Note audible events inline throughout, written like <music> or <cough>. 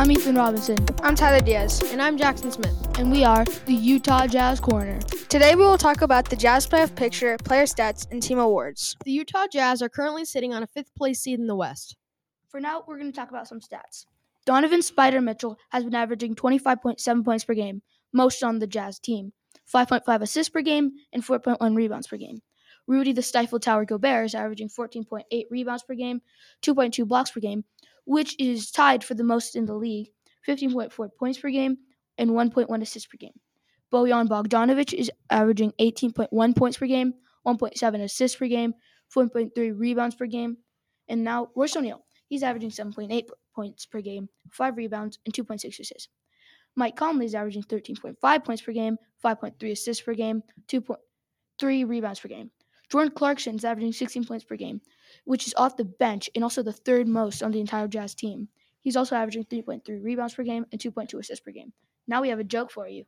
I'm Ethan Robinson, I'm Tyler Diaz. And I'm Jackson Smith. and we are the Utah Jazz Corner. Today we will talk about the Jazz playoff picture, player stats, and team awards. The Utah Jazz are currently sitting on a fifth place seed in the West. For now, we're going to talk about some stats. Donovan Spider Mitchell has been averaging 25.7 points per game, most on the Jazz team, 5.5 assists per game, and 4.1 rebounds per game. Rudy the Stifle Tower Gobert is averaging 14.8 rebounds per game, 2.2 blocks per game, which is tied for the most in the league, 15.4 points per game, and 1.1 assists per game. Bojan Bogdanovic is averaging 18.1 points per game, 1.7 assists per game, 4.3 rebounds per game. And now Royce O'Neal, he's averaging 7.8 points per game, 5 rebounds, and 2.6 assists. Mike Conley is averaging 13.5 points per game, 5.3 assists per game, 2.3 rebounds per game. Jordan Clarkson is averaging 16 points per game, which is off the bench and also the third most on the entire Jazz team. He's also averaging 3.3 rebounds per game and 2.2 assists per game. Now we have a joke for you.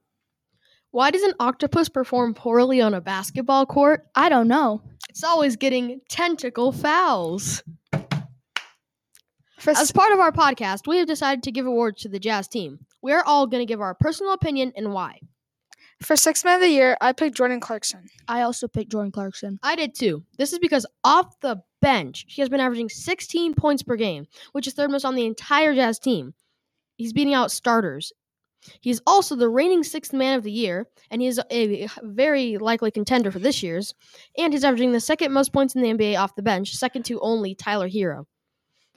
Why does an octopus perform poorly on a basketball court? I don't know. It's always getting tentacle fouls. For As part of our podcast, we have decided to give awards to the Jazz team. We are all going to give our personal opinion and why. For six man of the year, I picked Jordan Clarkson. I also picked Jordan Clarkson. I did too. This is because off the bench, he has been averaging 16 points per game, which is third most on the entire Jazz team. He's beating out starters. He's also the reigning sixth man of the year, and he is a very likely contender for this year's. And he's averaging the second most points in the NBA off the bench, second to only Tyler Herro.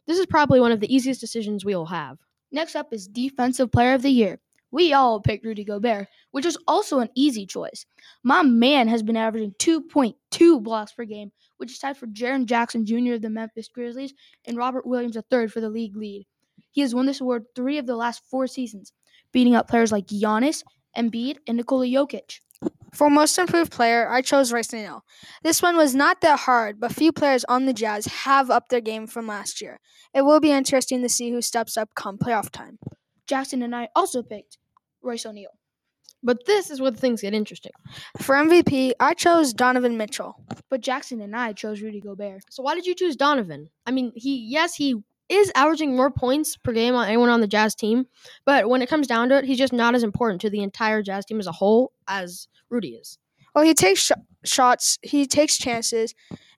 This is probably one of the easiest decisions we will have. Next up is Defensive Player of the Year. We all picked Rudy Gobert, which is also an easy choice. My man has been averaging 2.2 blocks per game, which is tied for Jaren Jackson Jr. of the Memphis Grizzlies and Robert Williams III for the league lead. He has won this award three of the last four seasons, beating out players like Giannis, Embiid, and Nikola Jokic. For most improved player, I chose Royce. This one was not that hard, but few players on the Jazz have upped their game from last year. It will be interesting to see who steps up come playoff time. Jackson and I also picked Royce O'Neal. But this is where things get interesting. For MVP, I chose Donovan Mitchell. But Jackson and I chose Rudy Gobert. So why did you choose Donovan? I mean, he yes, he is averaging more points per game on anyone on the Jazz team, but when it comes down to it, he's just not as important to the entire Jazz team as a whole as Rudy is. Well, he takes sh- shots, he takes chances,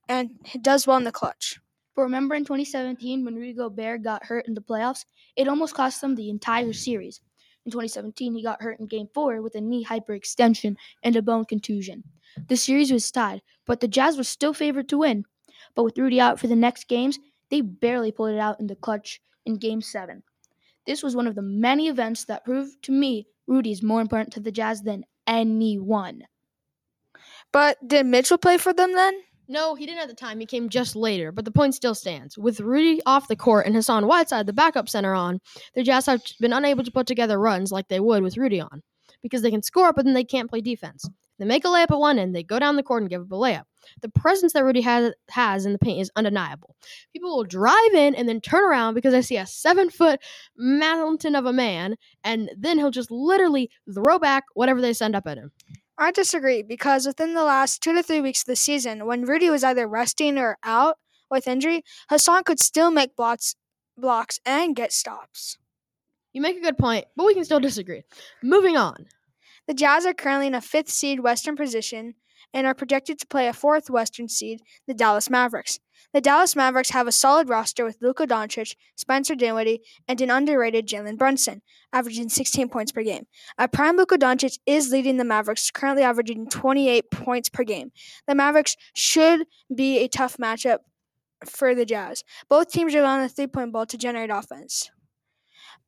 and he does well in the clutch. But remember in 2017 when Rudy Gobert got hurt in the playoffs? It almost cost them the entire series. In 2017, he got hurt in game four with a knee hyperextension and a bone contusion. The series was tied, but the Jazz were still favored to win. But with Rudy out for the next games, they barely pulled it out in the clutch in game seven. This was one of the many events that proved to me Rudy is more important to the Jazz than anyone. But did Mitchell play for them then? No, he didn't at the time. He came just later, but the point still stands. With Rudy off the court and Hassan Whiteside, the backup center, on, the Jazz have been unable to put together runs like they would with Rudy on because they can score, but then they can't play defense. They make a layup at one end, they go down the court and give up a layup. The presence that Rudy has, has in the paint is undeniable. People will drive in and then turn around because they see a seven foot mountain of a man, and then he'll just literally throw back whatever they send up at him. I disagree because within the last two to three weeks of the season, when Rudy was either resting or out with injury, Hassan could still make blocks, blocks and get stops. You make a good point, but we can still disagree. Moving on. The Jazz are currently in a fifth seed Western position and are projected to play a fourth Western seed, the Dallas Mavericks. The Dallas Mavericks have a solid roster with Luka Doncic, Spencer Dinwiddie, and an underrated Jalen Brunson, averaging 16 points per game. A prime Luka Doncic is leading the Mavericks, currently averaging 28 points per game. The Mavericks should be a tough matchup for the Jazz. Both teams rely on the three-point ball to generate offense.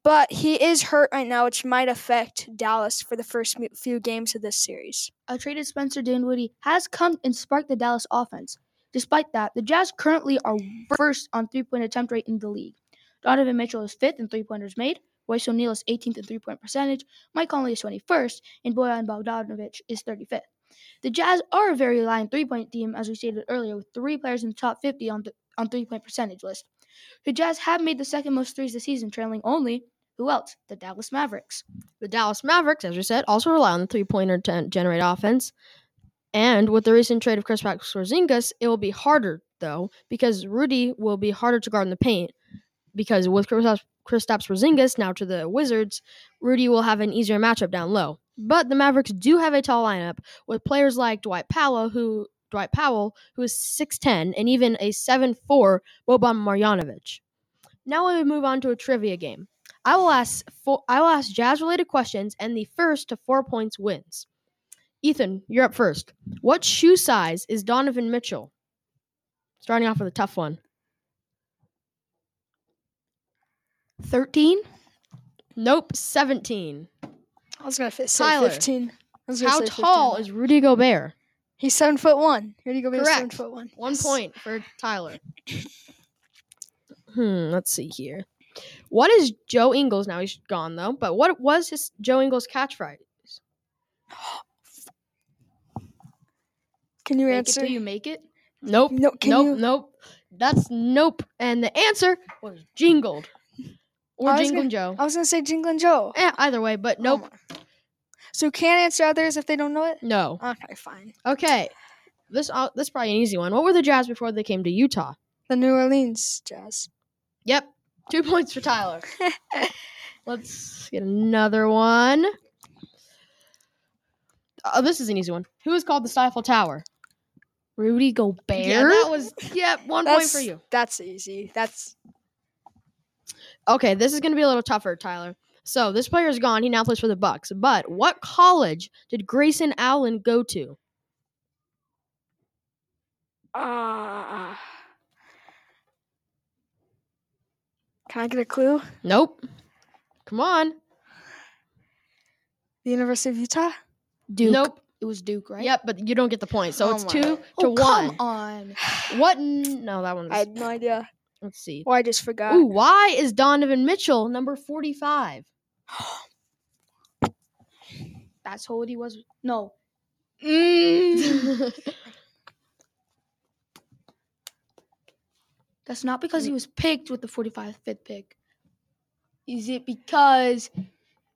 But he is hurt right now, which might affect Dallas for the first few games of this series. a traded Spencer Dinwiddie has come and sparked the Dallas offense. Despite that, the Jazz currently are first on three point attempt rate in the league. Donovan Mitchell is fifth in three pointers made. Royce O'Neal is 18th in three point percentage. Mike Conley is 21st, and Bojan Bogdanovic is 35th. The Jazz are a very reliant three point team, as we stated earlier, with three players in the top 50 on the on three point percentage list. The Jazz have made the second most threes this season, trailing only who else? The Dallas Mavericks. The Dallas Mavericks, as we said, also rely on the three pointer to generate offense. And with the recent trade of Kristaps Porzingis, it will be harder though because Rudy will be harder to guard in the paint. because with Kristaps Porzingis now to the Wizards, Rudy will have an easier matchup down low. But the Mavericks do have a tall lineup with players like Dwight Powell, who Dwight Powell, who is 6'10, and even a 7'4 Boban Marjanovic. Now we move on to a trivia game. I will ask four, I will ask jazz related questions, and the first to four points wins. Ethan, you're up first. What shoe size is Donovan Mitchell? Starting off with a tough one. 13? Nope, 17. I was say Tyler, fifteen. I was gonna How say tall 15. is Rudy Gobert? He's seven foot one. Here you go, seven Correct. foot one. One Yes. point for Tyler. Hmm, let's see here. What is Joe Ingles? Now he's gone though, but what was his Joe Ingles catchphrase? Can you Make it answer? till you make it. Nope. No, can nope. you- Nope. That's nope. And the answer was jingled. Or I was Jingle gonna- Joe. I was gonna say Jinglin' Joe. Eh, either way, but Oh nope. my- So you can't answer others if they don't know it. No. Okay, fine. Okay. This uh, this is probably an easy one. What were the Jazz before they came to Utah? The New Orleans Jazz. Yep. Two points for Tyler. <laughs> Let's get another one. Oh, this is an easy one. Who is called the Stifle Tower? Rudy Gobert. Yeah, that was yep. One point for you. That's easy. That's Okay, this is going to be a little tougher, Tyler. So this player is gone. He now plays for the Bucks. But what college did Grayson Allen go to? uh Can I get a clue? Nope. Come on. The University of Utah? Duke. Nope. It was Duke, right? Yep, but you don't get the point. So Oh it's my. two to Oh, one. come on. What? No, that one. I Was, had no idea. Let's see. Well, I just forgot. Ooh, why is Donovan Mitchell number forty-five? <gasps> That's how old he was. No. Mm. <laughs> That's not because he was picked with the 45th pick. Is it because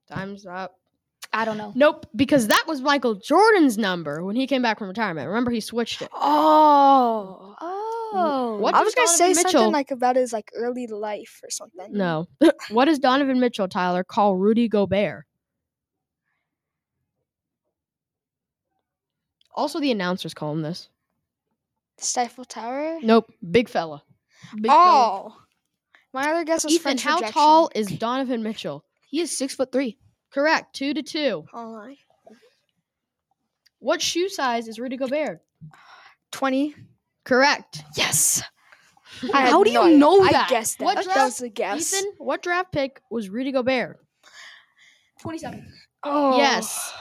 Time's up. I don't know. Nope, because that was Michael Jordan's number when he came back from retirement. Remember, he switched it. Oh. Oh. What I was gonna say Mitchell- something like about his like early life or something. No. <laughs> what does Donovan Mitchell, Tyler, call Rudy Gobert? Also, the announcers call him this. Stifle Tower. Nope, big fella. Big fella. Oh. My other guess was Ethan, French how rejection. tall is Donovan Mitchell? He is six foot three. Correct, two to two. Oh my. What shoe size is Rudy Gobert? Twenty. Correct. Yes. How do you know that? I guessed that. What that draft- was a guess. Ethan, what draft pick was Rudy Gobert? 27. Oh. Yes.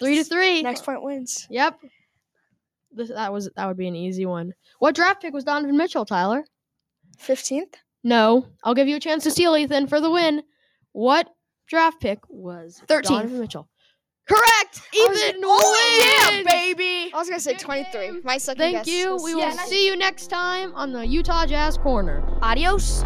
Three to three. Next point wins. Yep. This, that was that would be an easy one. What draft pick was Donovan Mitchell, Tyler? Fifteenth. No. I'll give you a chance to steal, Ethan, for the win. What draft pick was 13th. Donovan Mitchell? Correct. Ethan oh, yeah, baby. I was gonna say twenty-three. My second Thank guess you. We will see you next time on the Utah Jazz Corner. Adios.